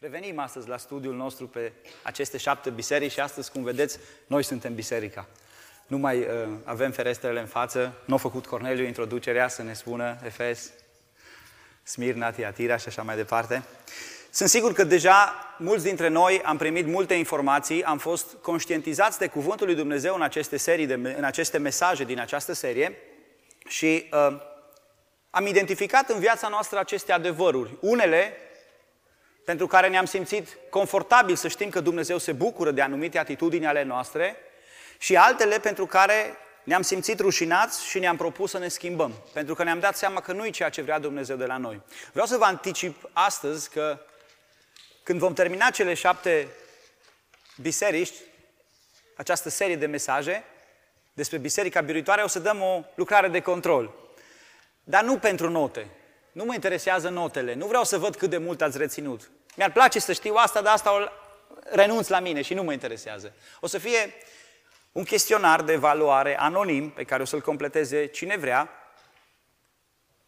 Revenim astăzi la studiul nostru pe aceste șapte biserici și astăzi, cum vedeți, noi suntem biserica. Nu mai uh, avem ferestrele în față, nu a făcut Corneliu introducerea să ne spună Efes, Smirna, Tiatira și așa mai departe. Sunt sigur că deja mulți dintre noi am primit multe informații, am fost conștientizați de Cuvântul lui Dumnezeu în aceste, serii de, în aceste mesaje din această serie și uh, am identificat în viața noastră aceste adevăruri. Unele pentru care ne-am simțit confortabil să știm că Dumnezeu se bucură de anumite atitudini ale noastre și altele pentru care ne-am simțit rușinați și ne-am propus să ne schimbăm, pentru că ne-am dat seama că nu e ceea ce vrea Dumnezeu de la noi. Vreau să vă anticip astăzi că când vom termina cele șapte biserici, această serie de mesaje despre Biserica Biruitoare, o să dăm o lucrare de control. Dar nu pentru note. Nu mă interesează notele. Nu vreau să văd cât de mult ați reținut. Mi-ar place să știu asta, dar asta o renunț la mine și nu mă interesează. O să fie un chestionar de evaluare anonim pe care o să-l completeze cine vrea.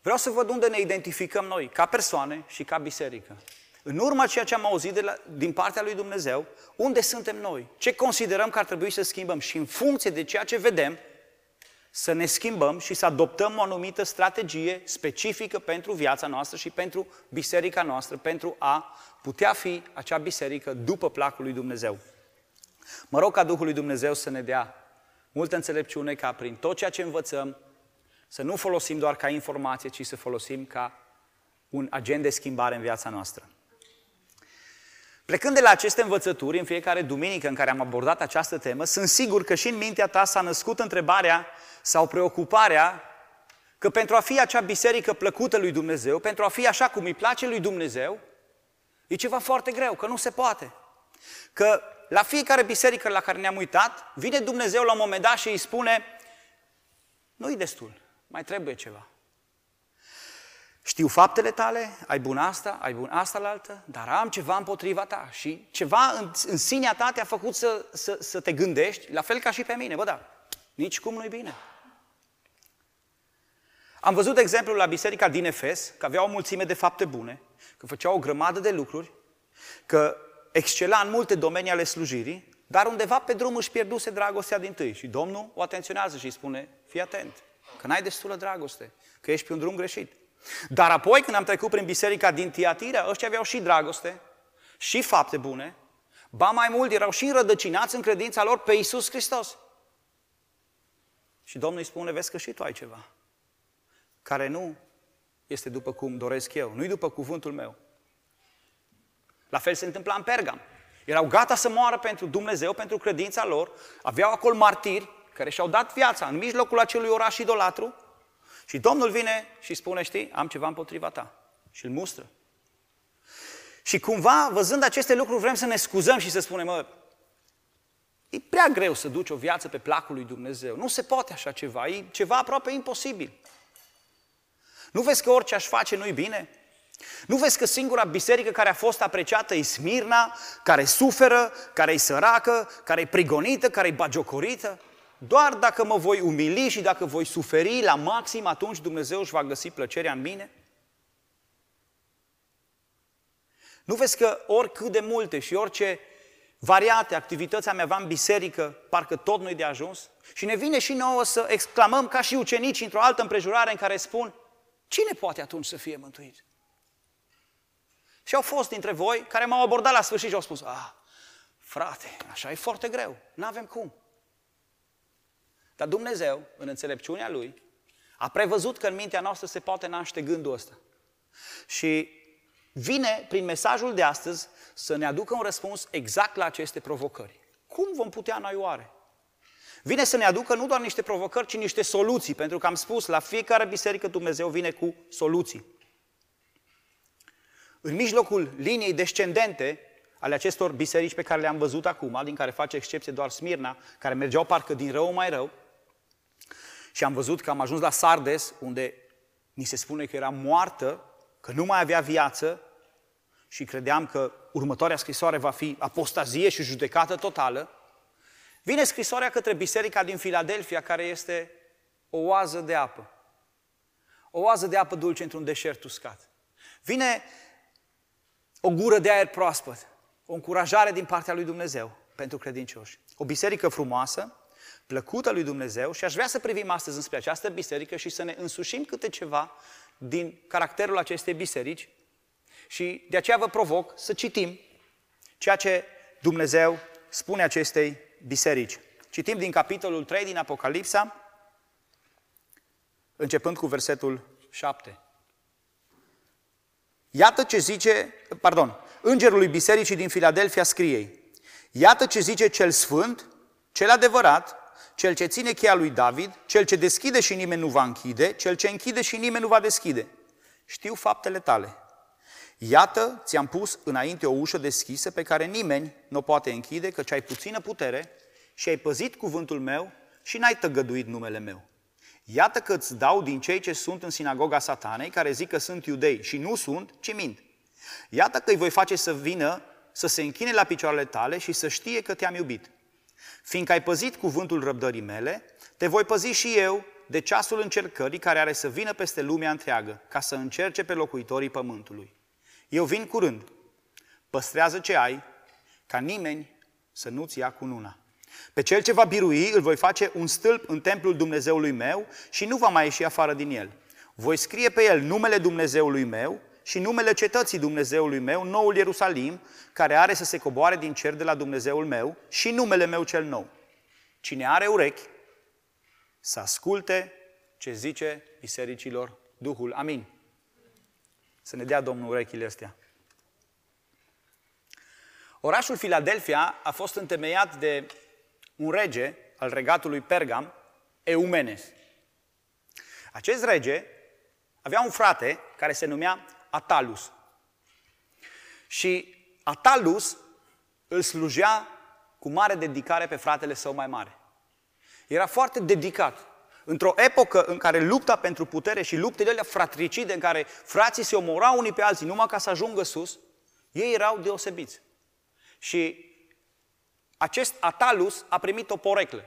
Vreau să văd unde ne identificăm noi, ca persoane și ca biserică. În urma ceea ce am auzit de la, din partea lui Dumnezeu, unde suntem noi? Ce considerăm că ar trebui să schimbăm? Și în funcție de ceea ce vedem, să ne schimbăm și să adoptăm o anumită strategie specifică pentru viața noastră și pentru biserica noastră, pentru a putea fi acea biserică după placul lui Dumnezeu. Mă rog ca Duhul lui Dumnezeu să ne dea multă înțelepciune ca prin tot ceea ce învățăm să nu folosim doar ca informație, ci să folosim ca un agent de schimbare în viața noastră. Plecând de la aceste învățături, în fiecare duminică în care am abordat această temă, sunt sigur că și în mintea ta s-a născut întrebarea sau preocuparea că pentru a fi acea biserică plăcută lui Dumnezeu, pentru a fi așa cum îi place lui Dumnezeu, e ceva foarte greu, că nu se poate. Că la fiecare biserică la care ne-am uitat, vine Dumnezeu la un moment dat și îi spune, nu-i destul, mai trebuie ceva. Știu faptele tale, ai bun asta, ai bun asta la altă, dar am ceva împotriva ta. Și ceva în, în sinea ta te-a făcut să, să, să te gândești, la fel ca și pe mine. Bă, da, nici cum nu-i bine. Am văzut exemplul la biserica din Efes, că avea o mulțime de fapte bune, că făcea o grămadă de lucruri, că excela în multe domenii ale slujirii, dar undeva pe drum își pierduse dragostea din tâi. Și Domnul o atenționează și îi spune, fii atent, că n-ai destulă dragoste, că ești pe un drum greșit. Dar apoi, când am trecut prin biserica din Tiatira, ăștia aveau și dragoste, și fapte bune, ba mai mult, erau și înrădăcinați în credința lor pe Iisus Hristos. Și Domnul îi spune, vezi că și tu ai ceva, care nu este după cum doresc eu, nu-i după cuvântul meu. La fel se întâmpla în Pergam. Erau gata să moară pentru Dumnezeu, pentru credința lor, aveau acolo martiri care și-au dat viața în mijlocul acelui oraș idolatru, și Domnul vine și spune, știi, am ceva împotriva ta. Și îl mustră. Și cumva, văzând aceste lucruri, vrem să ne scuzăm și să spunem, mă, e prea greu să duci o viață pe placul lui Dumnezeu. Nu se poate așa ceva, e ceva aproape imposibil. Nu vezi că orice aș face nu-i bine? Nu vezi că singura biserică care a fost apreciată e Smirna, care suferă, care e săracă, care e prigonită, care e bagiocorită? Doar dacă mă voi umili și dacă voi suferi la maxim, atunci Dumnezeu își va găsi plăcerea în mine? Nu vezi că oricât de multe și orice variate activități am avea în biserică, parcă tot nu-i de ajuns? Și ne vine și nouă să exclamăm ca și ucenici într-o altă împrejurare în care spun, cine poate atunci să fie mântuit? Și au fost dintre voi care m-au abordat la sfârșit și au spus, ah, frate, așa e foarte greu, nu avem cum. Dar Dumnezeu, în înțelepciunea Lui, a prevăzut că în mintea noastră se poate naște gândul ăsta. Și vine, prin mesajul de astăzi, să ne aducă un răspuns exact la aceste provocări. Cum vom putea noi oare? Vine să ne aducă nu doar niște provocări, ci niște soluții, pentru că am spus, la fiecare biserică Dumnezeu vine cu soluții. În mijlocul liniei descendente ale acestor biserici pe care le-am văzut acum, din care face excepție doar Smirna, care mergeau parcă din rău mai rău, și am văzut că am ajuns la Sardes, unde ni se spune că era moartă, că nu mai avea viață și credeam că următoarea scrisoare va fi apostazie și judecată totală. Vine scrisoarea către biserica din Filadelfia, care este o oază de apă. O oază de apă dulce într-un deșert uscat. Vine o gură de aer proaspăt, o încurajare din partea lui Dumnezeu pentru credincioși. O biserică frumoasă, plăcută lui Dumnezeu și aș vrea să privim astăzi înspre această biserică și să ne însușim câte ceva din caracterul acestei biserici și de aceea vă provoc să citim ceea ce Dumnezeu spune acestei biserici. Citim din capitolul 3 din Apocalipsa, începând cu versetul 7. Iată ce zice, pardon, îngerului bisericii din Filadelfia scrie Iată ce zice cel sfânt, cel adevărat, cel ce ține cheia lui David, cel ce deschide și nimeni nu va închide, cel ce închide și nimeni nu va deschide. Știu faptele tale. Iată, ți-am pus înainte o ușă deschisă pe care nimeni nu o poate închide, căci ai puțină putere și ai păzit cuvântul meu și n-ai tăgăduit numele meu. Iată că îți dau din cei ce sunt în sinagoga satanei, care zic că sunt iudei și nu sunt, ci mint. Iată că îi voi face să vină, să se închine la picioarele tale și să știe că te-am iubit. Fiindcă ai păzit cuvântul răbdării mele, te voi păzi și eu de ceasul încercării care are să vină peste lumea întreagă, ca să încerce pe locuitorii pământului. Eu vin curând. Păstrează ce ai, ca nimeni să nu-ți ia cununa. Pe cel ce va birui îl voi face un stâlp în templul Dumnezeului meu și nu va mai ieși afară din el. Voi scrie pe el numele Dumnezeului meu și numele cetății Dumnezeului meu, noul Ierusalim, care are să se coboare din cer de la Dumnezeul meu și numele meu cel nou. Cine are urechi, să asculte ce zice bisericilor Duhul. Amin. Să ne dea Domnul urechile astea. Orașul Filadelfia a fost întemeiat de un rege al regatului Pergam, Eumenes. Acest rege avea un frate care se numea Atalus. Și Atalus îl slujea cu mare dedicare pe fratele său mai mare. Era foarte dedicat. Într-o epocă în care lupta pentru putere și luptele alea fratricide în care frații se omorau unii pe alții numai ca să ajungă sus, ei erau deosebiți. Și acest Atalus a primit o poreclă.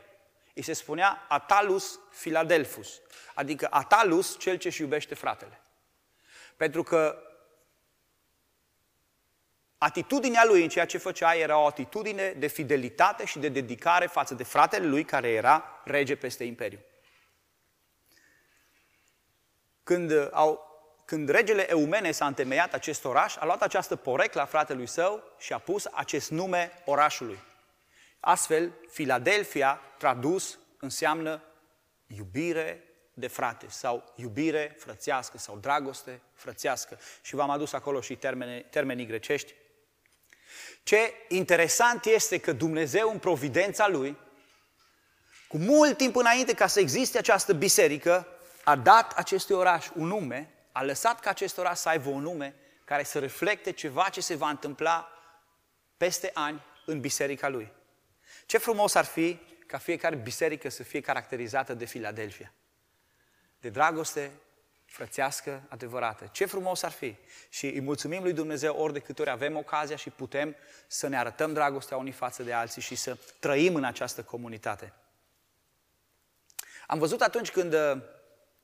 Îi se spunea Atalus Philadelphus, adică Atalus, cel ce își iubește fratele. Pentru că atitudinea lui în ceea ce făcea era o atitudine de fidelitate și de dedicare față de fratele lui care era rege peste imperiu. Când, au, când regele Eumene s-a întemeiat acest oraș, a luat această poreclă a fratelui său și a pus acest nume orașului. Astfel, Filadelfia, tradus, înseamnă iubire de frate sau iubire frățească sau dragoste frățească. Și v-am adus acolo și termeni, termenii grecești. Ce interesant este că Dumnezeu în providența Lui, cu mult timp înainte ca să existe această biserică, a dat acestui oraș un nume, a lăsat ca acest oraș să aibă un nume care să reflecte ceva ce se va întâmpla peste ani în biserica Lui. Ce frumos ar fi ca fiecare biserică să fie caracterizată de Filadelfia. De dragoste frățească adevărată. Ce frumos ar fi! Și îi mulțumim lui Dumnezeu ori de câte ori avem ocazia și putem să ne arătăm dragostea unii față de alții și să trăim în această comunitate. Am văzut atunci când uh,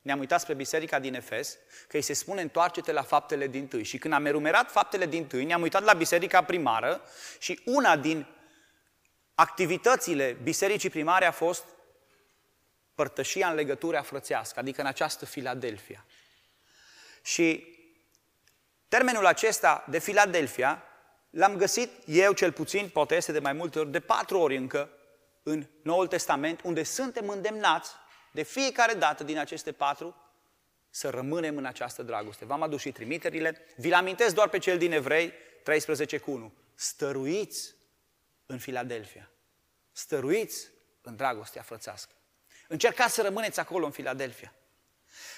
ne-am uitat spre biserica din Efes, că îi se spune întoarce-te la faptele din tâi. Și când am enumerat faptele din tâi, ne-am uitat la biserica primară și una din activitățile bisericii primare a fost părtășia în legătura frățească, adică în această Filadelfia. Și termenul acesta de Filadelfia l-am găsit eu cel puțin, poate este de mai multe ori, de patru ori încă în Noul Testament, unde suntem îndemnați de fiecare dată din aceste patru să rămânem în această dragoste. V-am adus și trimiterile. Vi-l amintesc doar pe cel din Evrei 13 cu 1. Stăruiți în Filadelfia. Stăruiți în dragostea frățească. Încercați să rămâneți acolo în Filadelfia.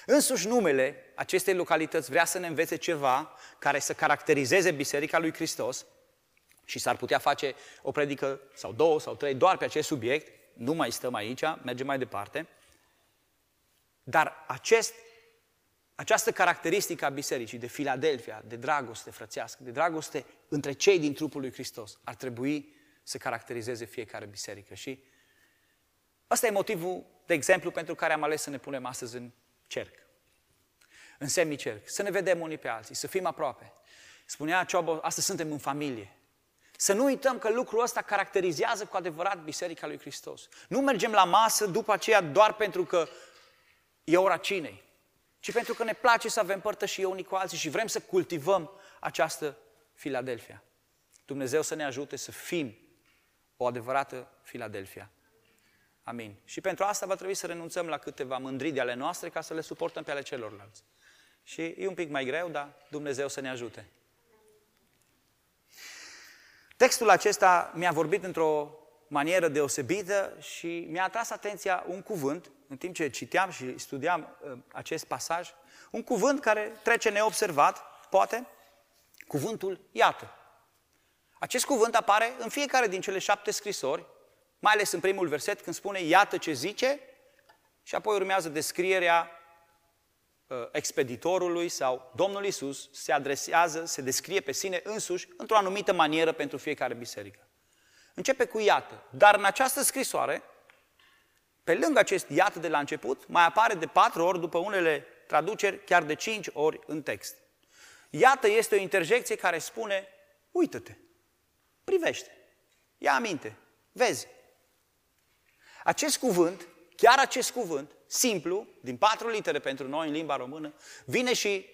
Însuși numele acestei localități vrea să ne învețe ceva care să caracterizeze Biserica lui Hristos și s-ar putea face o predică sau două sau trei doar pe acest subiect, nu mai stăm aici, mergem mai departe. Dar acest, această caracteristică a bisericii de Filadelfia, de dragoste frățească, de dragoste între cei din trupul lui Hristos, ar trebui să caracterizeze fiecare biserică. Și ăsta e motivul, de exemplu, pentru care am ales să ne punem astăzi în cerc, în semicerc, să ne vedem unii pe alții, să fim aproape. Spunea Ciobo, astăzi suntem în familie. Să nu uităm că lucrul ăsta caracterizează cu adevărat Biserica lui Hristos. Nu mergem la masă după aceea doar pentru că e ora cinei, ci pentru că ne place să avem părtășie unii cu alții și vrem să cultivăm această Filadelfia. Dumnezeu să ne ajute să fim o adevărată Filadelfia. Amin. Și pentru asta va trebui să renunțăm la câteva mândridi ale noastre ca să le suportăm pe ale celorlalți. Și e un pic mai greu, dar Dumnezeu să ne ajute. Textul acesta mi-a vorbit într-o manieră deosebită și mi-a atras atenția un cuvânt, în timp ce citeam și studiam uh, acest pasaj, un cuvânt care trece neobservat, poate, cuvântul iată. Acest cuvânt apare în fiecare din cele șapte scrisori, mai ales în primul verset când spune iată ce zice și apoi urmează descrierea uh, expeditorului sau Domnul Isus se adresează, se descrie pe sine însuși într-o anumită manieră pentru fiecare biserică. Începe cu iată, dar în această scrisoare, pe lângă acest iată de la început, mai apare de patru ori, după unele traduceri, chiar de cinci ori în text. Iată este o interjecție care spune, uită-te, privește, ia aminte, vezi. Acest cuvânt, chiar acest cuvânt, simplu, din patru litere pentru noi în limba română, vine și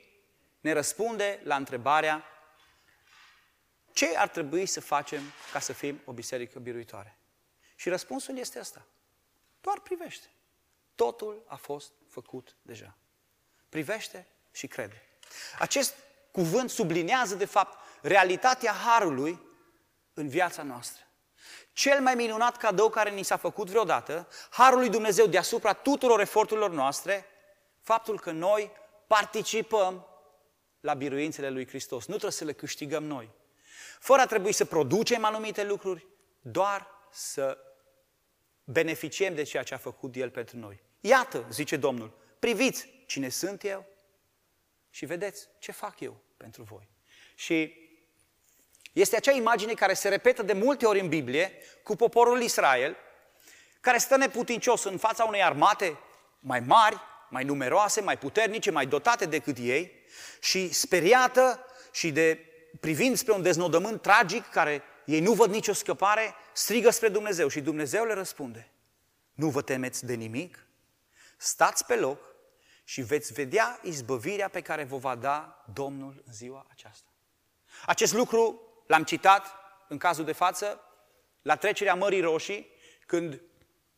ne răspunde la întrebarea ce ar trebui să facem ca să fim o biserică biruitoare? Și răspunsul este ăsta. Doar privește. Totul a fost făcut deja. Privește și crede. Acest cuvânt sublinează, de fapt, realitatea Harului în viața noastră. Cel mai minunat cadou care ni s-a făcut vreodată, Harul lui Dumnezeu deasupra tuturor eforturilor noastre, faptul că noi participăm la biruințele lui Hristos. Nu trebuie să le câștigăm noi. Fără a trebui să producem anumite lucruri, doar să beneficiem de ceea ce a făcut El pentru noi. Iată, zice Domnul, priviți cine sunt eu și vedeți ce fac eu pentru voi. Și este acea imagine care se repetă de multe ori în Biblie cu poporul Israel, care stă neputincios în fața unei armate mai mari, mai numeroase, mai puternice, mai dotate decât ei și speriată și de privind spre un deznodământ tragic care ei nu văd nicio scăpare, strigă spre Dumnezeu și Dumnezeu le răspunde. Nu vă temeți de nimic, stați pe loc și veți vedea izbăvirea pe care vă va da Domnul în ziua aceasta. Acest lucru l-am citat în cazul de față la trecerea Mării Roșii, când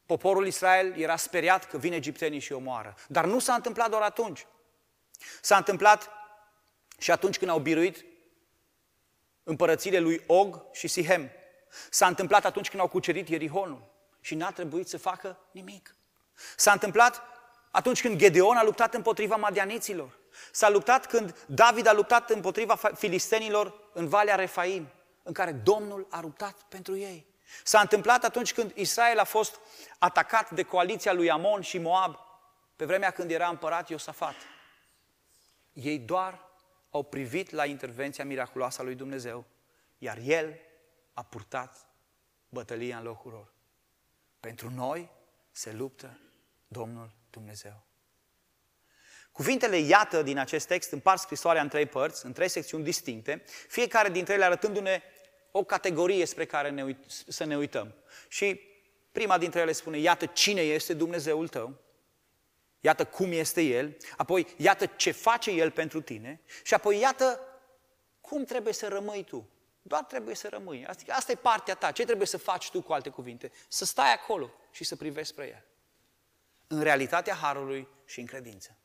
poporul Israel era speriat că vin egiptenii și omoară. Dar nu s-a întâmplat doar atunci. S-a întâmplat și atunci când au biruit împărățile lui Og și Sihem. S-a întâmplat atunci când au cucerit Ierihonul și n-a trebuit să facă nimic. S-a întâmplat atunci când Gedeon a luptat împotriva madianiților. S-a luptat când David a luptat împotriva filistenilor în Valea Refaim, în care Domnul a luptat pentru ei. S-a întâmplat atunci când Israel a fost atacat de coaliția lui Amon și Moab, pe vremea când era împărat Iosafat. Ei doar au privit la intervenția miraculoasă a lui Dumnezeu, iar El a purtat bătălia în locul lor. Pentru noi se luptă Domnul Dumnezeu. Cuvintele iată din acest text împart scrisoarea în trei părți, în trei secțiuni distincte, fiecare dintre ele arătându-ne o categorie spre care ne uit- să ne uităm. Și prima dintre ele spune, iată cine este Dumnezeul tău, iată cum este El, apoi iată ce face El pentru tine și apoi iată cum trebuie să rămâi tu. Doar trebuie să rămâi. Asta, asta e partea ta. Ce trebuie să faci tu cu alte cuvinte? Să stai acolo și să privești spre El. În realitatea Harului și în credință.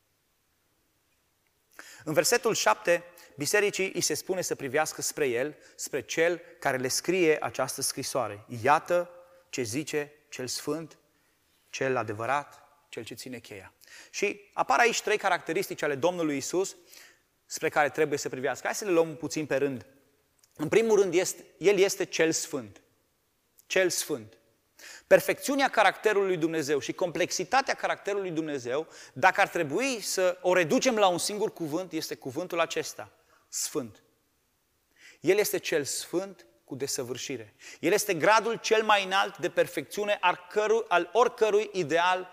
În versetul 7, bisericii îi se spune să privească spre El, spre Cel care le scrie această scrisoare. Iată ce zice cel sfânt, cel adevărat, cel ce ține cheia. Și apar aici trei caracteristici ale Domnului Isus spre care trebuie să privească. Hai să le luăm puțin pe rând. În primul rând, este, El este cel sfânt. Cel sfânt. Perfecțiunea caracterului lui Dumnezeu și complexitatea caracterului lui Dumnezeu, dacă ar trebui să o reducem la un singur cuvânt, este cuvântul acesta, sfânt. El este cel sfânt cu desăvârșire. El este gradul cel mai înalt de perfecțiune al, căru, al oricărui ideal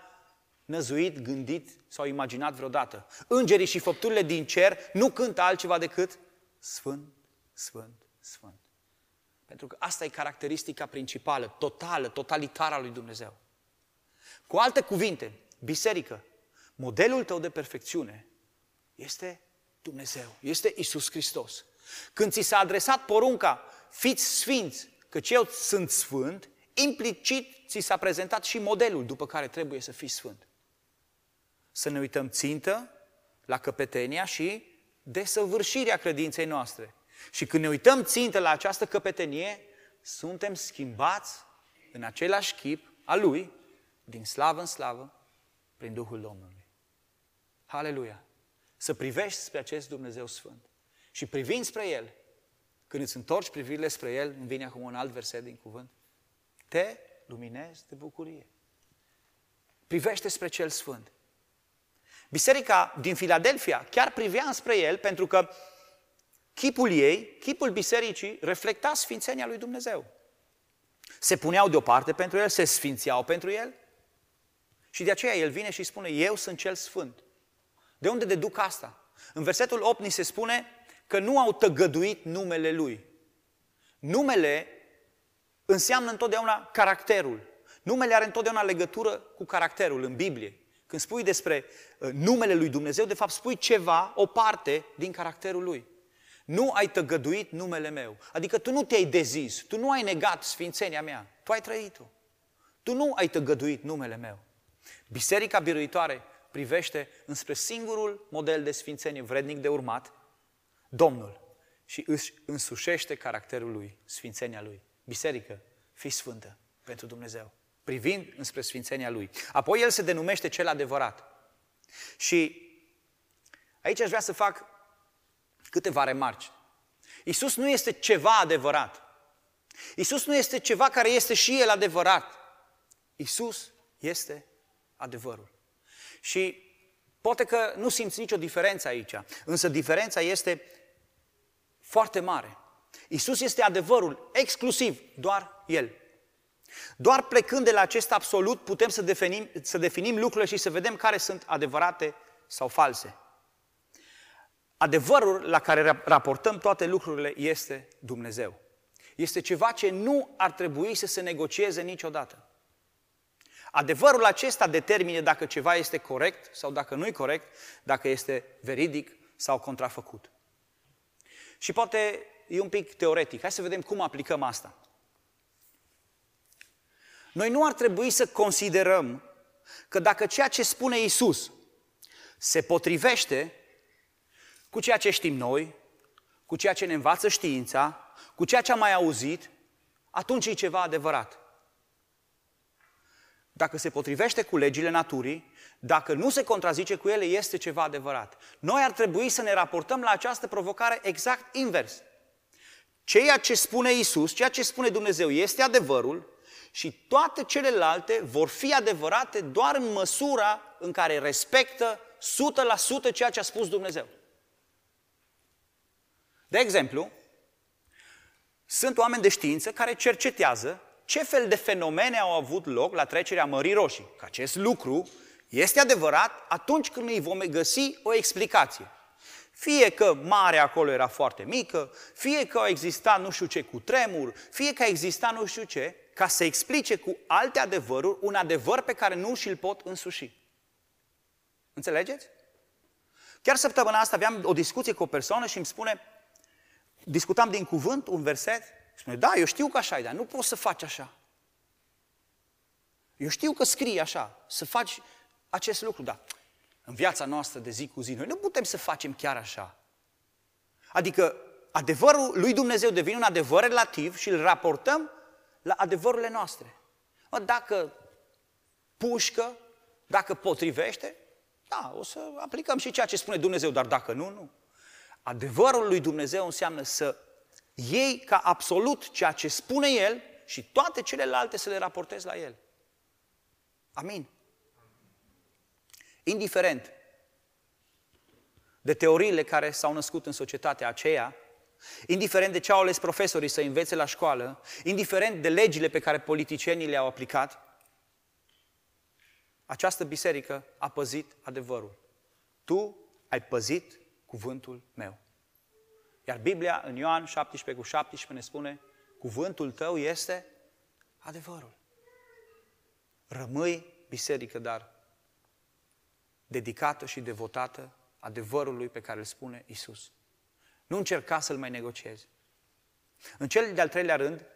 năzuit, gândit sau imaginat vreodată. Îngerii și făpturile din cer nu cântă altceva decât Sfânt, Sfânt, Sfânt. Pentru că asta e caracteristica principală, totală, totalitară a lui Dumnezeu. Cu alte cuvinte, biserică, modelul tău de perfecțiune este Dumnezeu, este Isus Hristos. Când ți s-a adresat porunca, fiți sfinți, căci eu sunt sfânt, implicit ți s-a prezentat și modelul după care trebuie să fii sfânt. Să ne uităm țintă la căpetenia și desăvârșirea credinței noastre. Și când ne uităm țintă la această căpetenie, suntem schimbați în același chip al Lui, din slavă în slavă, prin Duhul Domnului. Haleluia! Să privești spre acest Dumnezeu Sfânt. Și privind spre El, când îți întorci privirile spre El, îmi vine acum un alt verset din cuvânt, te luminezi de bucurie. Privește spre Cel Sfânt. Biserica din Filadelfia chiar privea spre El pentru că chipul ei, chipul bisericii, reflecta sfințenia lui Dumnezeu. Se puneau deoparte pentru El, se sfințeau pentru El și de aceea El vine și spune, eu sunt cel sfânt. De unde deduc asta? În versetul 8 ni se spune că nu au tăgăduit numele Lui. Numele înseamnă întotdeauna caracterul. Numele are întotdeauna legătură cu caracterul în Biblie. Când spui despre uh, numele lui Dumnezeu, de fapt spui ceva, o parte din caracterul lui. Nu ai tăgăduit numele meu. Adică tu nu te-ai dezis, tu nu ai negat sfințenia mea, tu ai trăit-o. Tu nu ai tăgăduit numele meu. Biserica biruitoare privește înspre singurul model de sfințenie vrednic de urmat, Domnul, și își însușește caracterul lui, sfințenia lui. Biserică, fii sfântă pentru Dumnezeu, privind înspre sfințenia lui. Apoi el se denumește cel adevărat. Și aici aș vrea să fac câteva remarci. Isus nu este ceva adevărat. Isus nu este ceva care este și el adevărat. Isus este adevărul. Și poate că nu simți nicio diferență aici, însă diferența este foarte mare. Isus este adevărul exclusiv, doar El. Doar plecând de la acest absolut putem să definim, să definim lucrurile și să vedem care sunt adevărate sau false. Adevărul la care raportăm toate lucrurile este Dumnezeu. Este ceva ce nu ar trebui să se negocieze niciodată. Adevărul acesta determine dacă ceva este corect sau dacă nu e corect, dacă este veridic sau contrafăcut. Și poate e un pic teoretic. Hai să vedem cum aplicăm asta. Noi nu ar trebui să considerăm că dacă ceea ce spune Isus se potrivește cu ceea ce știm noi, cu ceea ce ne învață știința, cu ceea ce am mai auzit, atunci e ceva adevărat. Dacă se potrivește cu legile naturii, dacă nu se contrazice cu ele, este ceva adevărat. Noi ar trebui să ne raportăm la această provocare exact invers. Ceea ce spune Isus, ceea ce spune Dumnezeu este adevărul și toate celelalte vor fi adevărate doar în măsura în care respectă 100% ceea ce a spus Dumnezeu. De exemplu, sunt oameni de știință care cercetează ce fel de fenomene au avut loc la trecerea Mării Roșii. Că acest lucru este adevărat atunci când îi vom găsi o explicație. Fie că marea acolo era foarte mică, fie că a existat nu știu ce cu tremur, fie că a existat nu știu ce, ca să explice cu alte adevăruri un adevăr pe care nu și-l pot însuși. Înțelegeți? Chiar săptămâna asta aveam o discuție cu o persoană și îmi spune, discutam din cuvânt un verset, și spune, da, eu știu că așa e, dar nu poți să faci așa. Eu știu că scrie așa, să faci acest lucru, dar în viața noastră de zi cu zi, noi nu putem să facem chiar așa. Adică adevărul lui Dumnezeu devine un adevăr relativ și îl raportăm la adevărurile noastre. Mă, dacă pușcă, dacă potrivește, da, o să aplicăm și ceea ce spune Dumnezeu, dar dacă nu, nu. Adevărul lui Dumnezeu înseamnă să iei ca absolut ceea ce spune El și toate celelalte să le raportezi la El. Amin. Indiferent de teoriile care s-au născut în societatea aceea, indiferent de ce au ales profesorii să învețe la școală, indiferent de legile pe care politicienii le-au aplicat, această biserică a păzit adevărul. Tu ai păzit cuvântul meu. Iar Biblia, în Ioan 17 cu 17, ne spune, cuvântul tău este adevărul. Rămâi biserică, dar dedicată și devotată adevărului pe care îl spune Isus. Nu încerca să-l mai negociezi. În cel de-al treilea rând,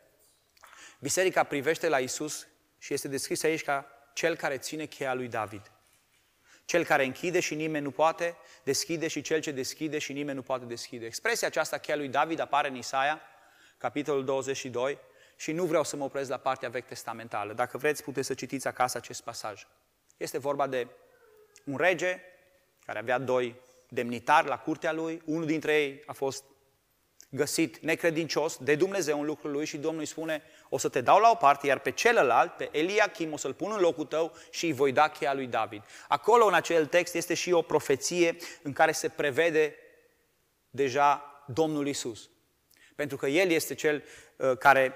biserica privește la Isus și este descris aici ca cel care ține cheia lui David. Cel care închide și nimeni nu poate deschide și cel ce deschide și nimeni nu poate deschide. Expresia aceasta, cheia lui David, apare în Isaia, capitolul 22, și nu vreau să mă opresc la partea vechi testamentală. Dacă vreți, puteți să citiți acasă acest pasaj. Este vorba de un rege care avea doi demnitari la curtea lui, unul dintre ei a fost găsit necredincios de Dumnezeu în lucrul lui și Domnul îi spune, o să te dau la o parte, iar pe celălalt, pe Eliachim, o să-l pun în locul tău și îi voi da cheia lui David. Acolo, în acel text, este și o profeție în care se prevede deja Domnul Isus. Pentru că El este Cel uh, care,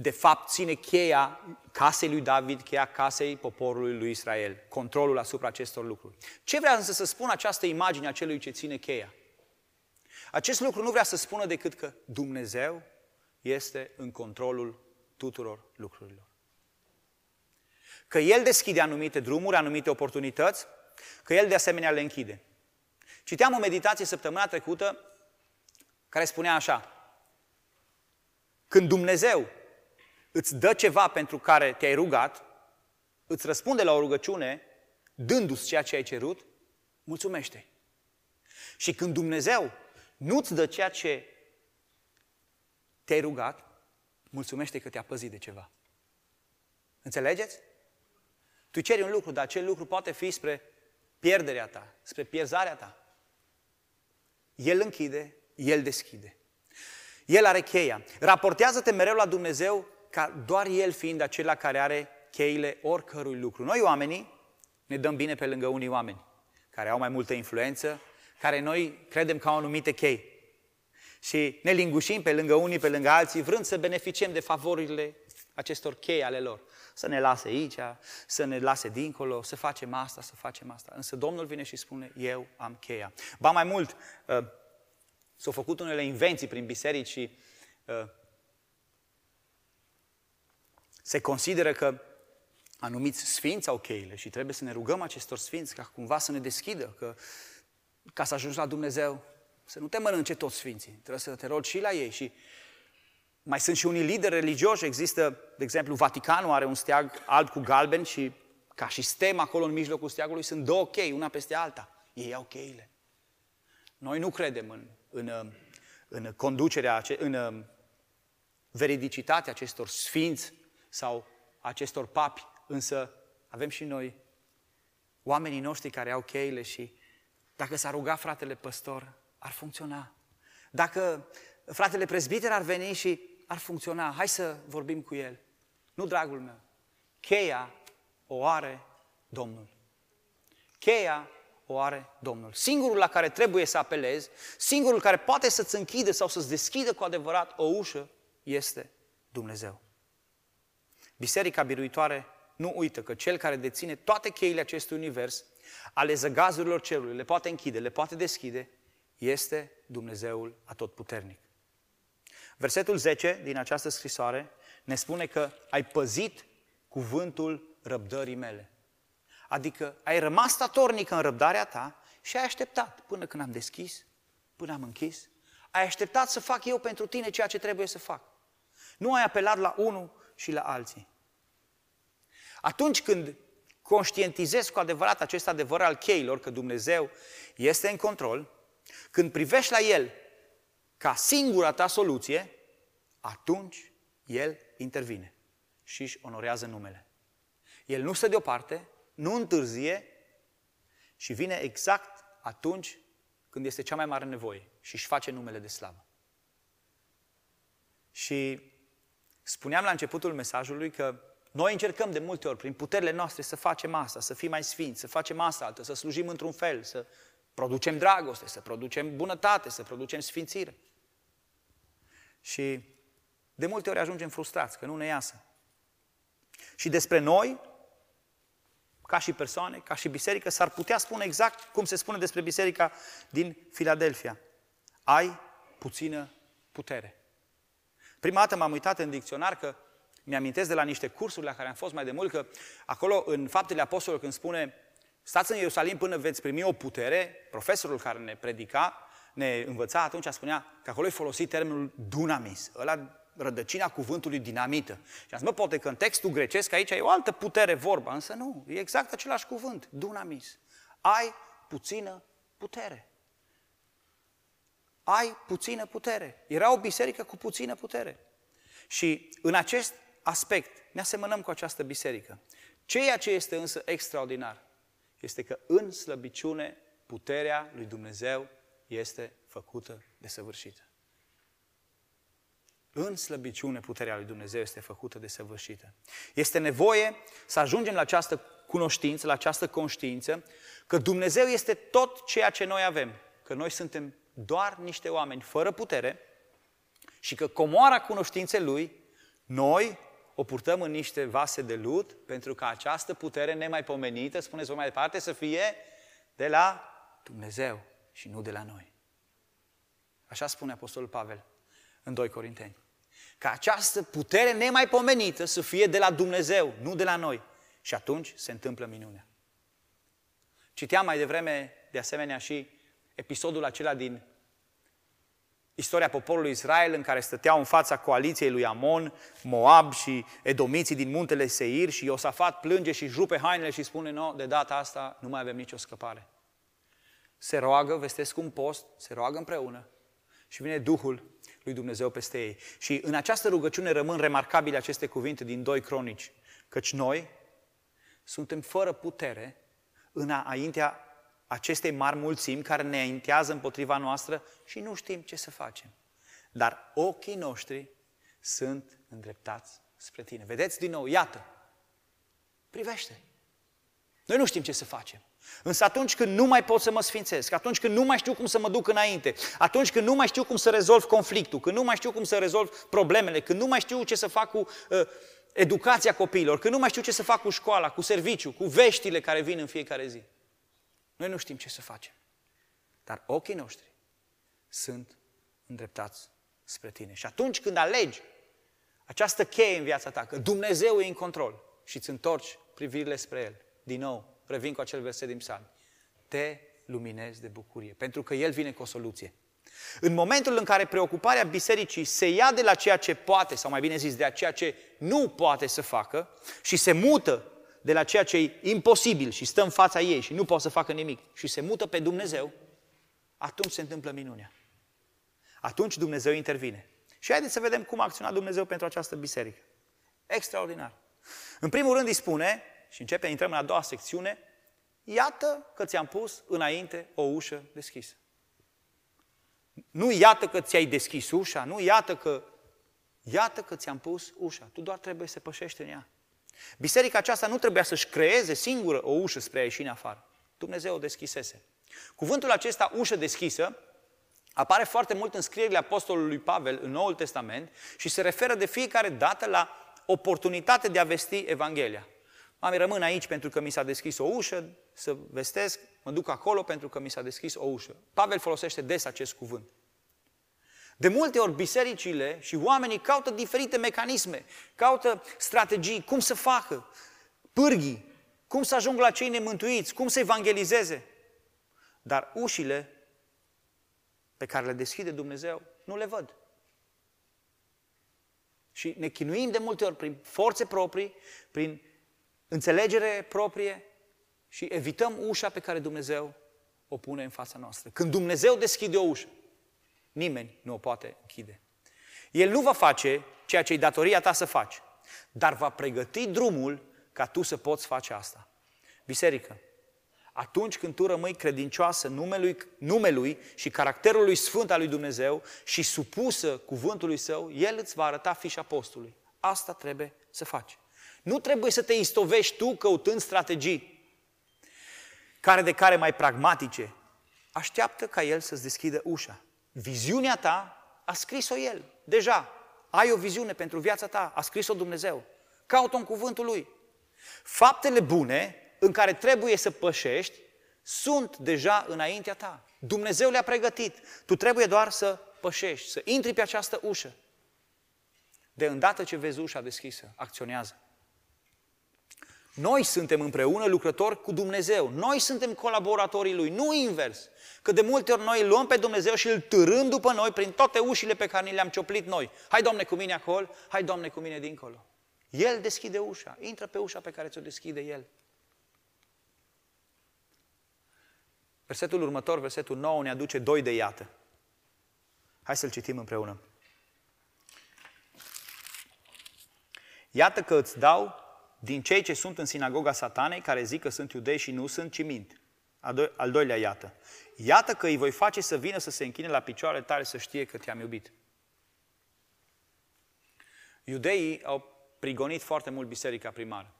de fapt, ține cheia casei lui David, cheia casei poporului lui Israel, controlul asupra acestor lucruri. Ce vrea însă să spun această imagine a celui ce ține cheia? Acest lucru nu vrea să spună decât că Dumnezeu este în controlul tuturor lucrurilor. Că El deschide anumite drumuri, anumite oportunități, că El de asemenea le închide. Citeam o meditație săptămâna trecută care spunea așa, când Dumnezeu îți dă ceva pentru care te-ai rugat, îți răspunde la o rugăciune, dându-ți ceea ce ai cerut, mulțumește. Și când Dumnezeu nu-ți dă ceea ce te-ai rugat, mulțumește că te-a păzit de ceva. Înțelegeți? Tu ceri un lucru, dar acel lucru poate fi spre pierderea ta, spre pierzarea ta. El închide, El deschide. El are cheia. Raportează-te mereu la Dumnezeu ca doar El fiind acela care are cheile oricărui lucru. Noi oamenii ne dăm bine pe lângă unii oameni care au mai multă influență, care noi credem că au anumite chei. Și ne lingușim pe lângă unii, pe lângă alții, vrând să beneficiem de favorile acestor chei ale lor. Să ne lase aici, să ne lase dincolo, să facem asta, să facem asta. Însă Domnul vine și spune, eu am cheia. Ba mai mult, uh, s-au făcut unele invenții prin biserici și uh, se consideră că anumiți sfinți au cheile și trebuie să ne rugăm acestor sfinți ca cumva să ne deschidă, că ca să ajungi la Dumnezeu, să nu te mănânce toți sfinții, trebuie să te rogi și la ei. Și mai sunt și unii lideri religioși, există, de exemplu, Vaticanul are un steag alb cu galben și ca și stem acolo în mijlocul steagului sunt două chei, una peste alta. Ei au cheile. Noi nu credem în, în, în conducerea, în veridicitatea acestor sfinți sau acestor papi, însă avem și noi oamenii noștri care au cheile și dacă s-ar ruga fratele păstor, ar funcționa. Dacă fratele prezbiter ar veni și ar funcționa, hai să vorbim cu el. Nu, dragul meu, cheia o are Domnul. Cheia o are Domnul. Singurul la care trebuie să apelezi, singurul care poate să-ți închide sau să-ți deschidă cu adevărat o ușă, este Dumnezeu. Biserica biruitoare nu uită că cel care deține toate cheile acestui univers ale zăgazurilor cerului, le poate închide, le poate deschide, este Dumnezeul atotputernic. Versetul 10 din această scrisoare ne spune că ai păzit cuvântul răbdării mele. Adică ai rămas statornic în răbdarea ta și ai așteptat până când am deschis, până am închis. Ai așteptat să fac eu pentru tine ceea ce trebuie să fac. Nu ai apelat la unul și la alții. Atunci când conștientizezi cu adevărat acest adevăr al cheilor, că Dumnezeu este în control, când privești la El ca singura ta soluție, atunci El intervine și își onorează numele. El nu stă deoparte, nu întârzie și vine exact atunci când este cea mai mare nevoie și își face numele de slavă. Și spuneam la începutul mesajului că noi încercăm de multe ori, prin puterile noastre, să facem asta, să fim mai sfinți, să facem asta altă, să slujim într-un fel, să producem dragoste, să producem bunătate, să producem sfințire. Și de multe ori ajungem frustrați, că nu ne iasă. Și despre noi, ca și persoane, ca și biserică, s-ar putea spune exact cum se spune despre biserica din Filadelfia. Ai puțină putere. Prima dată m-am uitat în dicționar că mi-amintesc de la niște cursuri la care am fost mai de mult, că acolo în Faptele Apostolilor când spune stați în Ierusalim până veți primi o putere, profesorul care ne predica, ne învăța atunci, spunea că acolo e folosit termenul dunamis, ăla rădăcina cuvântului dinamită. Și am zis, mă, poate că în textul grecesc aici e o altă putere vorba, însă nu, e exact același cuvânt, dunamis. Ai puțină putere. Ai puțină putere. Era o biserică cu puțină putere. Și în acest aspect ne asemănăm cu această biserică. Ceea ce este însă extraordinar este că în slăbiciune puterea lui Dumnezeu este făcută de săvârșită. În slăbiciune puterea lui Dumnezeu este făcută de săvârșită. Este nevoie să ajungem la această cunoștință, la această conștiință, că Dumnezeu este tot ceea ce noi avem, că noi suntem doar niște oameni fără putere și că comoara cunoștinței Lui, noi o purtăm în niște vase de lut pentru ca această putere nemaipomenită, spuneți mai departe, să fie de la Dumnezeu și nu de la noi. Așa spune Apostolul Pavel în 2 Corinteni. Ca această putere nemaipomenită să fie de la Dumnezeu, nu de la noi. Și atunci se întâmplă minunea. Citeam mai devreme, de asemenea, și episodul acela din istoria poporului Israel în care stăteau în fața coaliției lui Amon, Moab și Edomiții din muntele Seir și Iosafat plânge și rupe hainele și spune, no, de data asta nu mai avem nicio scăpare. Se roagă, vestesc un post, se roagă împreună și vine Duhul lui Dumnezeu peste ei. Și în această rugăciune rămân remarcabile aceste cuvinte din doi cronici, căci noi suntem fără putere înaintea acestei mari mulțimi care ne întează împotriva noastră și nu știm ce să facem. Dar ochii noștri sunt îndreptați spre tine. Vedeți din nou, iată, privește. Noi nu știm ce să facem. Însă atunci când nu mai pot să mă sfințesc, atunci când nu mai știu cum să mă duc înainte, atunci când nu mai știu cum să rezolv conflictul, când nu mai știu cum să rezolv problemele, când nu mai știu ce să fac cu uh, educația copiilor, când nu mai știu ce să fac cu școala, cu serviciu, cu veștile care vin în fiecare zi. Noi nu știm ce să facem. Dar ochii noștri sunt îndreptați spre tine. Și atunci când alegi această cheie în viața ta, că Dumnezeu e în control și îți întorci privirile spre El, din nou, revin cu acel verset din psalm, te luminezi de bucurie, pentru că El vine cu o soluție. În momentul în care preocuparea bisericii se ia de la ceea ce poate, sau mai bine zis, de la ceea ce nu poate să facă și se mută de la ceea ce e imposibil și stă în fața ei și nu poate să facă nimic și se mută pe Dumnezeu, atunci se întâmplă minunea. Atunci Dumnezeu intervine. Și haideți să vedem cum a acționat Dumnezeu pentru această biserică. Extraordinar. În primul rând îi spune, și începe, intrăm în a doua secțiune, iată că ți-am pus înainte o ușă deschisă. Nu iată că ți-ai deschis ușa, nu iată că, iată că ți-am pus ușa. Tu doar trebuie să pășești în ea. Biserica aceasta nu trebuia să-și creeze singură o ușă spre a ieși în afară. Dumnezeu o deschisese. Cuvântul acesta, ușă deschisă, apare foarte mult în scrierile Apostolului Pavel în Noul Testament și se referă de fiecare dată la oportunitate de a vesti Evanghelia. Mami, rămân aici pentru că mi s-a deschis o ușă, să vestesc, mă duc acolo pentru că mi s-a deschis o ușă. Pavel folosește des acest cuvânt. De multe ori bisericile și oamenii caută diferite mecanisme, caută strategii, cum să facă, pârghii, cum să ajungă la cei nemântuiți, cum să evangelizeze. Dar ușile pe care le deschide Dumnezeu nu le văd. Și ne chinuim de multe ori prin forțe proprii, prin înțelegere proprie și evităm ușa pe care Dumnezeu o pune în fața noastră. Când Dumnezeu deschide o ușă, nimeni nu o poate închide. El nu va face ceea ce e datoria ta să faci, dar va pregăti drumul ca tu să poți face asta. Biserică, atunci când tu rămâi credincioasă numelui, numelui și caracterului sfânt al lui Dumnezeu și supusă cuvântului său, El îți va arăta fișa postului. Asta trebuie să faci. Nu trebuie să te istovești tu căutând strategii care de care mai pragmatice. Așteaptă ca El să-ți deschidă ușa. Viziunea ta a scris-o El. Deja. Ai o viziune pentru viața ta. A scris-o Dumnezeu. Caută-o în cuvântul Lui. Faptele bune în care trebuie să pășești sunt deja înaintea ta. Dumnezeu le-a pregătit. Tu trebuie doar să pășești, să intri pe această ușă. De îndată ce vezi ușa deschisă, acționează. Noi suntem împreună lucrători cu Dumnezeu. Noi suntem colaboratorii Lui, nu invers. Că de multe ori noi îl luăm pe Dumnezeu și îl târâm după noi prin toate ușile pe care ni le-am cioplit noi. Hai, Doamne, cu mine acolo, hai, Doamne, cu mine dincolo. El deschide ușa, intră pe ușa pe care ți-o deschide El. Versetul următor, versetul 9, ne aduce doi de iată. Hai să-l citim împreună. Iată că îți dau din cei ce sunt în sinagoga satanei, care zic că sunt iudei și nu sunt, ci mint. Al doilea iată. Iată că îi voi face să vină să se închine la picioare tale să știe că te-am iubit. Iudeii au prigonit foarte mult biserica primară.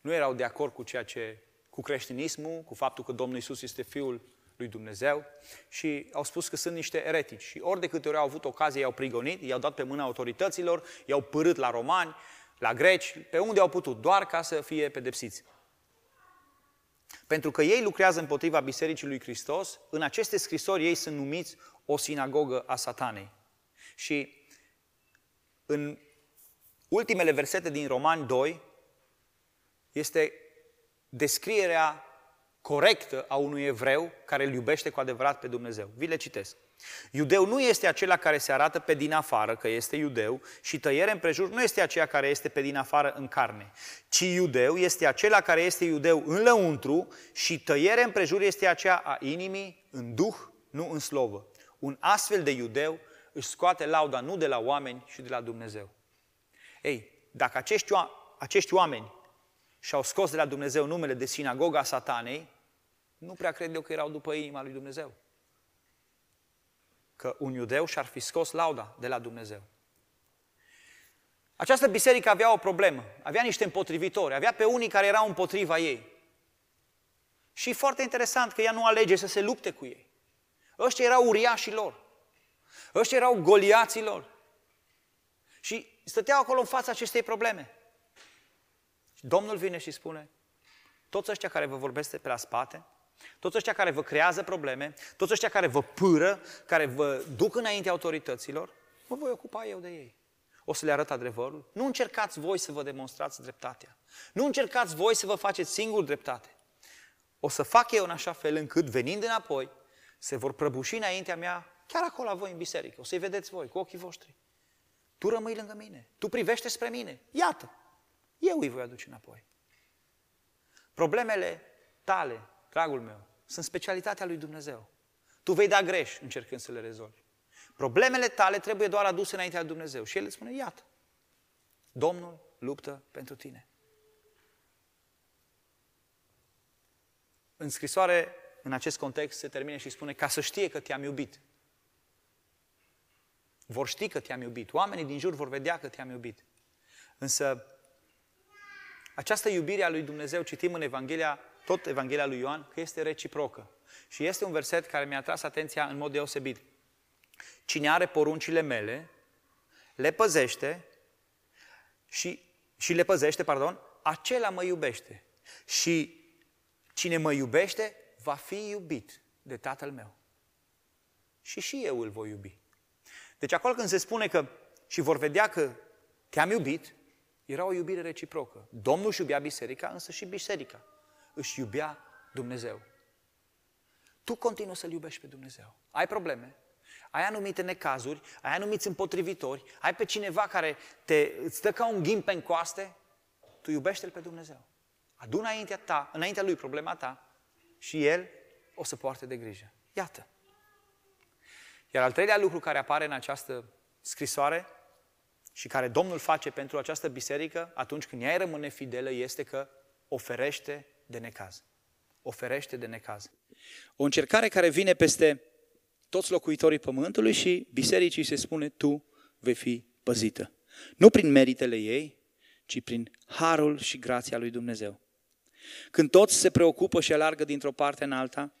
Nu erau de acord cu ceea ce, cu creștinismul, cu faptul că Domnul Isus este Fiul lui Dumnezeu și au spus că sunt niște eretici. Și ori de câte ori au avut ocazie, i-au prigonit, i-au dat pe mâna autorităților, i-au părât la romani, la greci, pe unde au putut, doar ca să fie pedepsiți. Pentru că ei lucrează împotriva Bisericii lui Hristos, în aceste scrisori ei sunt numiți o sinagogă a satanei. Și în ultimele versete din Romani 2 este descrierea corectă a unui evreu care îl iubește cu adevărat pe Dumnezeu. Vi le citesc. Iudeu nu este acela care se arată pe din afară că este iudeu și tăiere împrejur nu este aceea care este pe din afară în carne, ci iudeu este acela care este iudeu în lăuntru și tăiere împrejur este aceea a inimii în duh, nu în slovă. Un astfel de iudeu își scoate lauda nu de la oameni și de la Dumnezeu. Ei, dacă acești, acești oameni și-au scos de la Dumnezeu numele de sinagoga satanei, nu prea cred eu că erau după inima lui Dumnezeu că un iudeu și-ar fi scos lauda de la Dumnezeu. Această biserică avea o problemă, avea niște împotrivitori, avea pe unii care erau împotriva ei. Și foarte interesant că ea nu alege să se lupte cu ei. Ăștia erau uriașii lor. Ăștia erau goliații lor. Și stăteau acolo în fața acestei probleme. Și Domnul vine și spune, toți ăștia care vă vorbesc pe la spate, toți ăștia care vă creează probleme, toți ăștia care vă pâră, care vă duc înainte autorităților, mă voi ocupa eu de ei. O să le arăt adevărul. Nu încercați voi să vă demonstrați dreptatea. Nu încercați voi să vă faceți singur dreptate. O să fac eu în așa fel încât, venind înapoi, se vor prăbuși înaintea mea, chiar acolo la voi în biserică. O să-i vedeți voi, cu ochii voștri. Tu rămâi lângă mine. Tu privește spre mine. Iată, eu îi voi aduce înapoi. Problemele tale, dragul meu, sunt specialitatea lui Dumnezeu. Tu vei da greș încercând să le rezolvi. Problemele tale trebuie doar aduse înaintea lui Dumnezeu. Și El îți spune, iată, Domnul luptă pentru tine. În scrisoare, în acest context, se termine și spune, ca să știe că te-am iubit. Vor ști că te-am iubit. Oamenii din jur vor vedea că te-am iubit. Însă, această iubire a lui Dumnezeu, citim în Evanghelia tot Evanghelia lui Ioan, că este reciprocă. Și este un verset care mi-a tras atenția în mod deosebit. Cine are poruncile mele, le păzește și, și le păzește, pardon, acela mă iubește. Și cine mă iubește, va fi iubit de Tatăl meu. Și și eu îl voi iubi. Deci acolo când se spune că și vor vedea că te-am iubit, era o iubire reciprocă. Domnul își iubea biserica, însă și biserica își iubea Dumnezeu. Tu continui să-L iubești pe Dumnezeu. Ai probleme, ai anumite necazuri, ai anumiți împotrivitori, ai pe cineva care te, îți stă ca un ghim pe coaste, tu iubește-L pe Dumnezeu. Adu înaintea ta, înaintea Lui problema ta și El o să poarte de grijă. Iată. Iar al treilea lucru care apare în această scrisoare și care Domnul face pentru această biserică atunci când ea îi rămâne fidelă este că oferește de necaz. Oferește de necaz. O încercare care vine peste toți locuitorii pământului și bisericii se spune, tu vei fi păzită. Nu prin meritele ei, ci prin harul și grația lui Dumnezeu. Când toți se preocupă și alargă dintr-o parte în alta,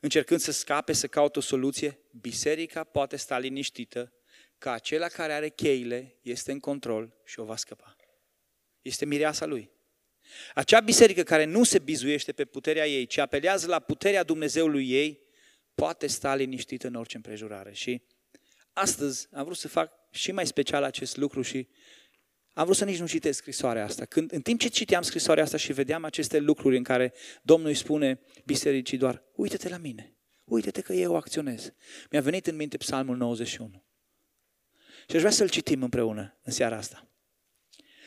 încercând să scape, să caute o soluție, biserica poate sta liniștită că acela care are cheile este în control și o va scăpa. Este mireasa lui. Acea biserică care nu se bizuiește pe puterea ei, ci apelează la puterea Dumnezeului ei, poate sta liniștită în orice împrejurare. Și astăzi am vrut să fac și mai special acest lucru și am vrut să nici nu citesc scrisoarea asta. Când, în timp ce citeam scrisoarea asta și vedeam aceste lucruri în care Domnul îi spune bisericii doar, uite-te la mine, uite-te că eu acționez. Mi-a venit în minte psalmul 91. Și aș vrea să-l citim împreună în seara asta.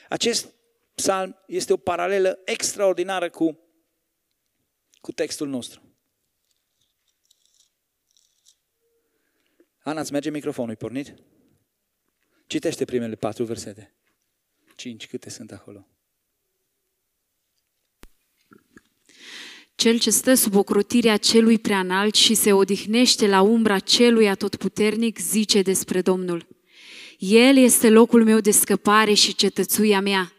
Acest psalm este o paralelă extraordinară cu, cu textul nostru. Ana, îți merge microfonul, e pornit? Citește primele patru versete. Cinci, câte sunt acolo? Cel ce stă sub ocrotirea celui preanalt și se odihnește la umbra celui atotputernic, zice despre Domnul. El este locul meu de scăpare și cetățuia mea,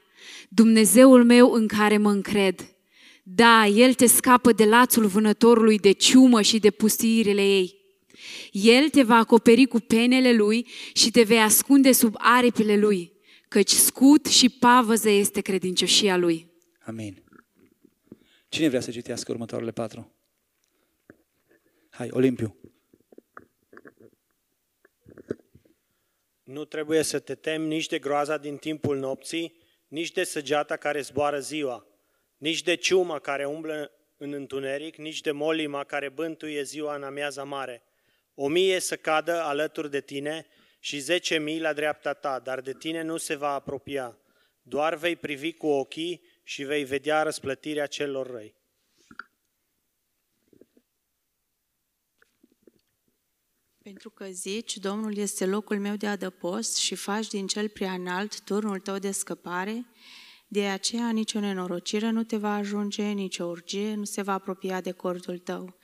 Dumnezeul meu în care mă încred. Da, El te scapă de lațul vânătorului, de ciumă și de pustiirile ei. El te va acoperi cu penele Lui și te vei ascunde sub aripile Lui, căci scut și pavăză este credincioșia Lui. Amin. Cine vrea să citească următoarele patru? Hai, Olimpiu. Nu trebuie să te temi nici de groaza din timpul nopții, nici de săgeata care zboară ziua, nici de ciuma care umblă în întuneric, nici de molima care bântuie ziua în amiaza mare. O mie să cadă alături de tine și zece mii la dreapta ta, dar de tine nu se va apropia. Doar vei privi cu ochii și vei vedea răsplătirea celor răi. Pentru că zici, Domnul este locul meu de adăpost și faci din cel prea înalt turnul tău de scăpare, de aceea nicio nenorocire nu te va ajunge, nicio urgie nu se va apropia de cordul tău,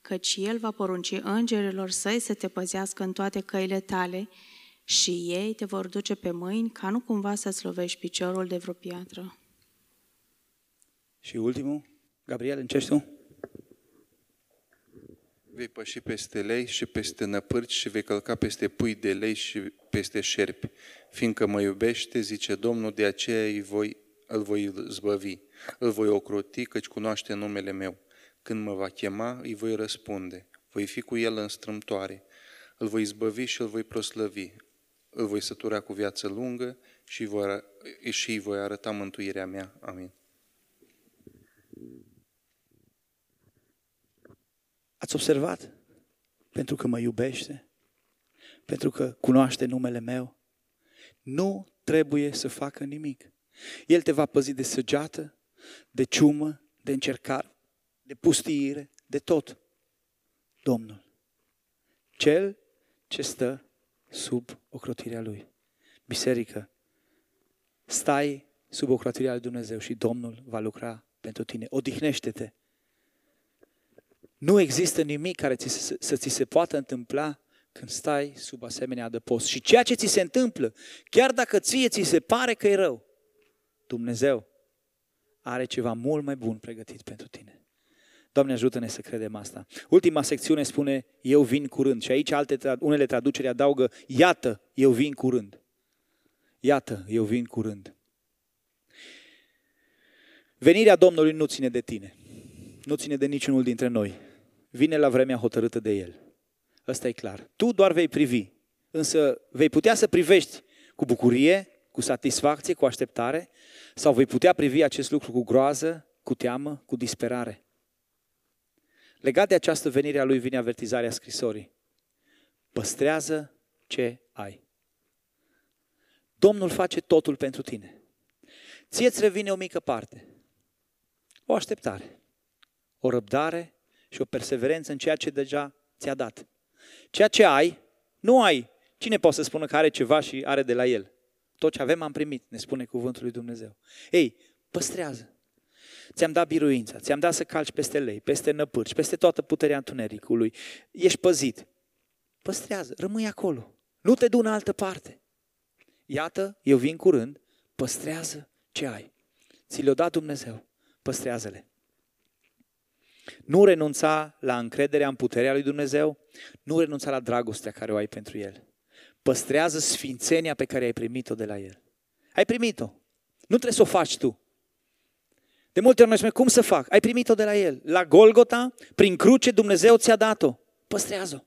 căci El va porunci îngerilor săi să te păzească în toate căile tale și ei te vor duce pe mâini ca nu cumva să-ți lovești piciorul de vreo piatră. Și ultimul, Gabriel, începi tu? Vei păși peste lei și peste năpârci și vei călca peste pui de lei și peste șerpi. Fiindcă mă iubește, zice Domnul, de aceea îi voi, îl voi zbăvi. Îl voi ocroti, căci cunoaște numele meu. Când mă va chema, îi voi răspunde. Voi fi cu el în strâmtoare. Îl voi zbăvi și îl voi proslăvi. Îl voi sătura cu viață lungă și, voi, și îi voi arăta mântuirea mea. Amin. Ați observat? Pentru că mă iubește, pentru că cunoaște numele meu, nu trebuie să facă nimic. El te va păzi de săgeată, de ciumă, de încercare, de pustiire, de tot. Domnul, cel ce stă sub ocrotirea Lui. Biserică, stai sub ocrotirea Lui Dumnezeu și Domnul va lucra pentru tine. Odihnește-te nu există nimic care ți se, să ți se poată întâmpla când stai sub asemenea adăpost. Și ceea ce ți se întâmplă, chiar dacă ție ți se pare că e rău, Dumnezeu are ceva mult mai bun pregătit pentru tine. Doamne, ajută-ne să credem asta. Ultima secțiune spune, eu vin curând. Și aici alte, unele traduceri adaugă, iată, eu vin curând. Iată, eu vin curând. Venirea Domnului nu ține de tine. Nu ține de niciunul dintre noi vine la vremea hotărâtă de El. Ăsta e clar. Tu doar vei privi, însă vei putea să privești cu bucurie, cu satisfacție, cu așteptare, sau vei putea privi acest lucru cu groază, cu teamă, cu disperare. Legat de această venire a lui vine avertizarea scrisorii. Păstrează ce ai. Domnul face totul pentru tine. Ție îți revine o mică parte. O așteptare, o răbdare și o perseverență în ceea ce deja ți-a dat. Ceea ce ai, nu ai. Cine poate să spună că are ceva și are de la el? Tot ce avem am primit, ne spune cuvântul lui Dumnezeu. Ei, păstrează. Ți-am dat biruința, ți-am dat să calci peste lei, peste năpârci, peste toată puterea întunericului. Ești păzit. Păstrează, rămâi acolo. Nu te du în altă parte. Iată, eu vin curând, păstrează ce ai. Ți le-a dat Dumnezeu, păstrează-le. Nu renunța la încrederea în puterea lui Dumnezeu, nu renunța la dragostea care o ai pentru El. Păstrează sfințenia pe care ai primit-o de la El. Ai primit-o. Nu trebuie să o faci tu. De multe ori noi spunem, cum să fac? Ai primit-o de la El. La Golgota, prin cruce, Dumnezeu ți-a dat-o. Păstrează-o.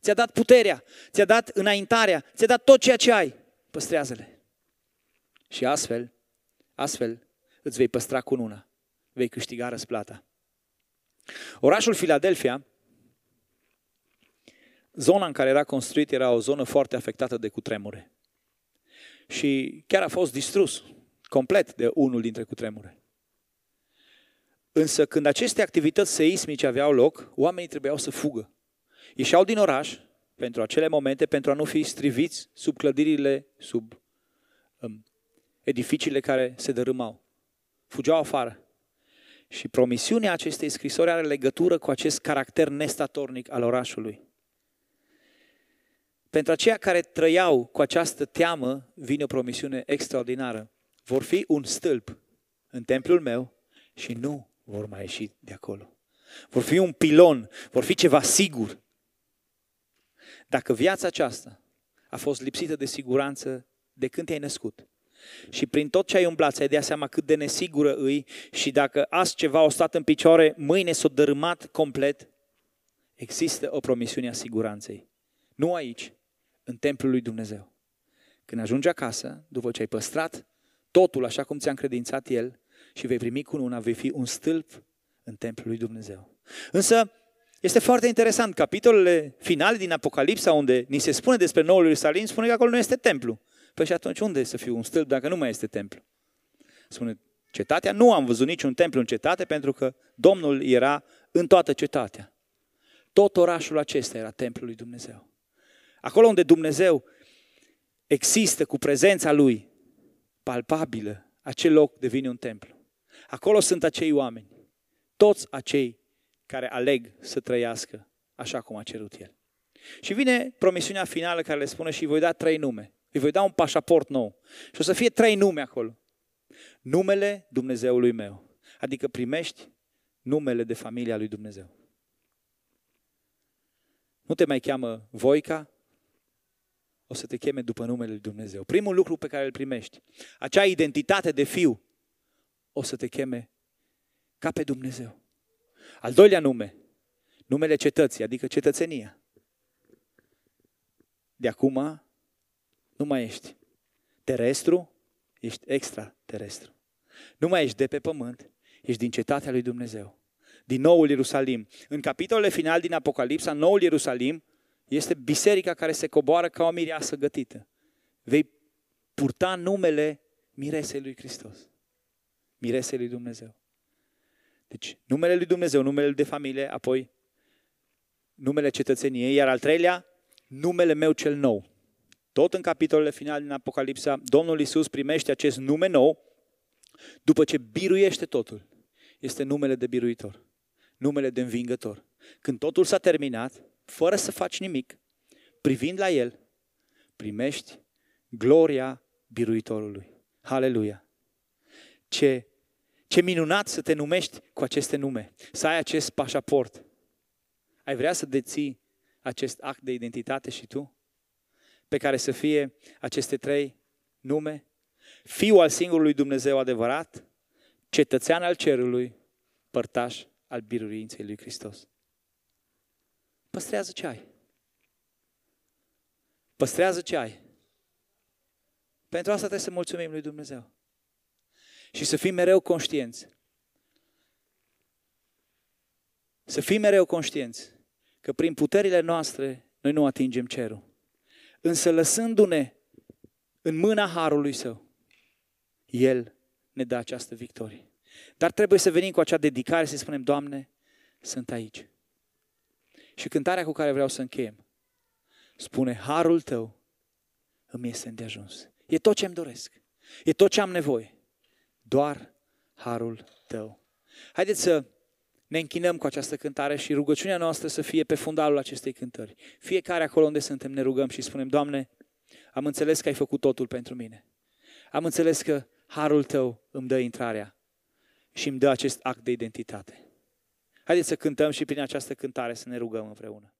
ți-a dat puterea, ți-a dat înaintarea, ți-a dat tot ceea ce ai. Păstrează-le. Și astfel, astfel îți vei păstra cununa, vei câștiga răsplata. Orașul Filadelfia, zona în care era construit era o zonă foarte afectată de cutremure. Și chiar a fost distrus complet de unul dintre cutremure. Însă când aceste activități seismice aveau loc, oamenii trebuiau să fugă. Ieșeau din oraș pentru acele momente, pentru a nu fi striviți sub clădirile, sub um, edificiile care se dărâmau. Fugeau afară. Și promisiunea acestei scrisori are legătură cu acest caracter nestatornic al orașului. Pentru aceia care trăiau cu această teamă, vine o promisiune extraordinară. Vor fi un stâlp în templul meu și nu vor mai ieși de acolo. Vor fi un pilon, vor fi ceva sigur. Dacă viața aceasta a fost lipsită de siguranță de când te-ai născut și prin tot ce ai umblat ți-ai dea seama cât de nesigură îi și dacă azi ceva a stat în picioare, mâine s-a dărâmat complet, există o promisiune a siguranței. Nu aici, în templul lui Dumnezeu. Când ajungi acasă, după ce ai păstrat totul așa cum ți-a încredințat El și vei primi cununa, vei fi un stâlp în templul lui Dumnezeu. Însă, este foarte interesant, capitolele finale din Apocalipsa, unde ni se spune despre Noul Ierusalim, spune că acolo nu este templu. Păi și atunci unde să fiu un stâlp dacă nu mai este templu? Spune, cetatea, nu am văzut niciun templu în cetate pentru că Domnul era în toată cetatea. Tot orașul acesta era templul lui Dumnezeu. Acolo unde Dumnezeu există cu prezența Lui, palpabilă, acel loc devine un templu. Acolo sunt acei oameni, toți acei care aleg să trăiască așa cum a cerut El. Și vine promisiunea finală care le spune și voi da trei nume. Îi voi da un pașaport nou. Și o să fie trei nume acolo. Numele Dumnezeului meu. Adică primești numele de familia lui Dumnezeu. Nu te mai cheamă Voica, o să te cheme după numele lui Dumnezeu. Primul lucru pe care îl primești, acea identitate de fiu, o să te cheme ca pe Dumnezeu. Al doilea nume, numele cetății, adică cetățenia. De acum nu mai ești terestru, ești extraterestru. Nu mai ești de pe pământ, ești din cetatea lui Dumnezeu. Din noul Ierusalim. În capitolele final din Apocalipsa, noul Ierusalim este biserica care se coboară ca o mireasă gătită. Vei purta numele miresei lui Hristos. Miresei lui Dumnezeu. Deci, numele lui Dumnezeu, numele de familie, apoi numele cetățeniei, iar al treilea, numele meu cel nou. Tot în capitolele finale din Apocalipsa, Domnul Isus primește acest nume nou după ce biruiește totul. Este numele de biruitor, numele de învingător. Când totul s-a terminat, fără să faci nimic, privind la El, primești gloria biruitorului. Haleluia! Ce, ce minunat să te numești cu aceste nume, să ai acest pașaport. Ai vrea să deții acest act de identitate și tu? Pe care să fie aceste trei nume? Fiul al singurului Dumnezeu adevărat, cetățean al cerului, părtaș al biruinței lui Hristos. Păstrează ce ai. Păstrează ce ai. Pentru asta trebuie să mulțumim lui Dumnezeu. Și să fim mereu conștienți. Să fim mereu conștienți că prin puterile noastre noi nu atingem cerul. Însă lăsându-ne în mâna Harului Său, El ne dă această victorie. Dar trebuie să venim cu acea dedicare să spunem, Doamne, sunt aici. Și cântarea cu care vreau să încheiem spune, harul tău îmi este îndeajuns. E tot ce îmi doresc. E tot ce am nevoie. Doar harul tău. Haideți să ne închinăm cu această cântare și rugăciunea noastră să fie pe fundalul acestei cântări. Fiecare acolo unde suntem ne rugăm și spunem, Doamne, am înțeles că ai făcut totul pentru mine. Am înțeles că harul tău îmi dă intrarea și îmi dă acest act de identitate. Haideți să cântăm și prin această cântare să ne rugăm împreună.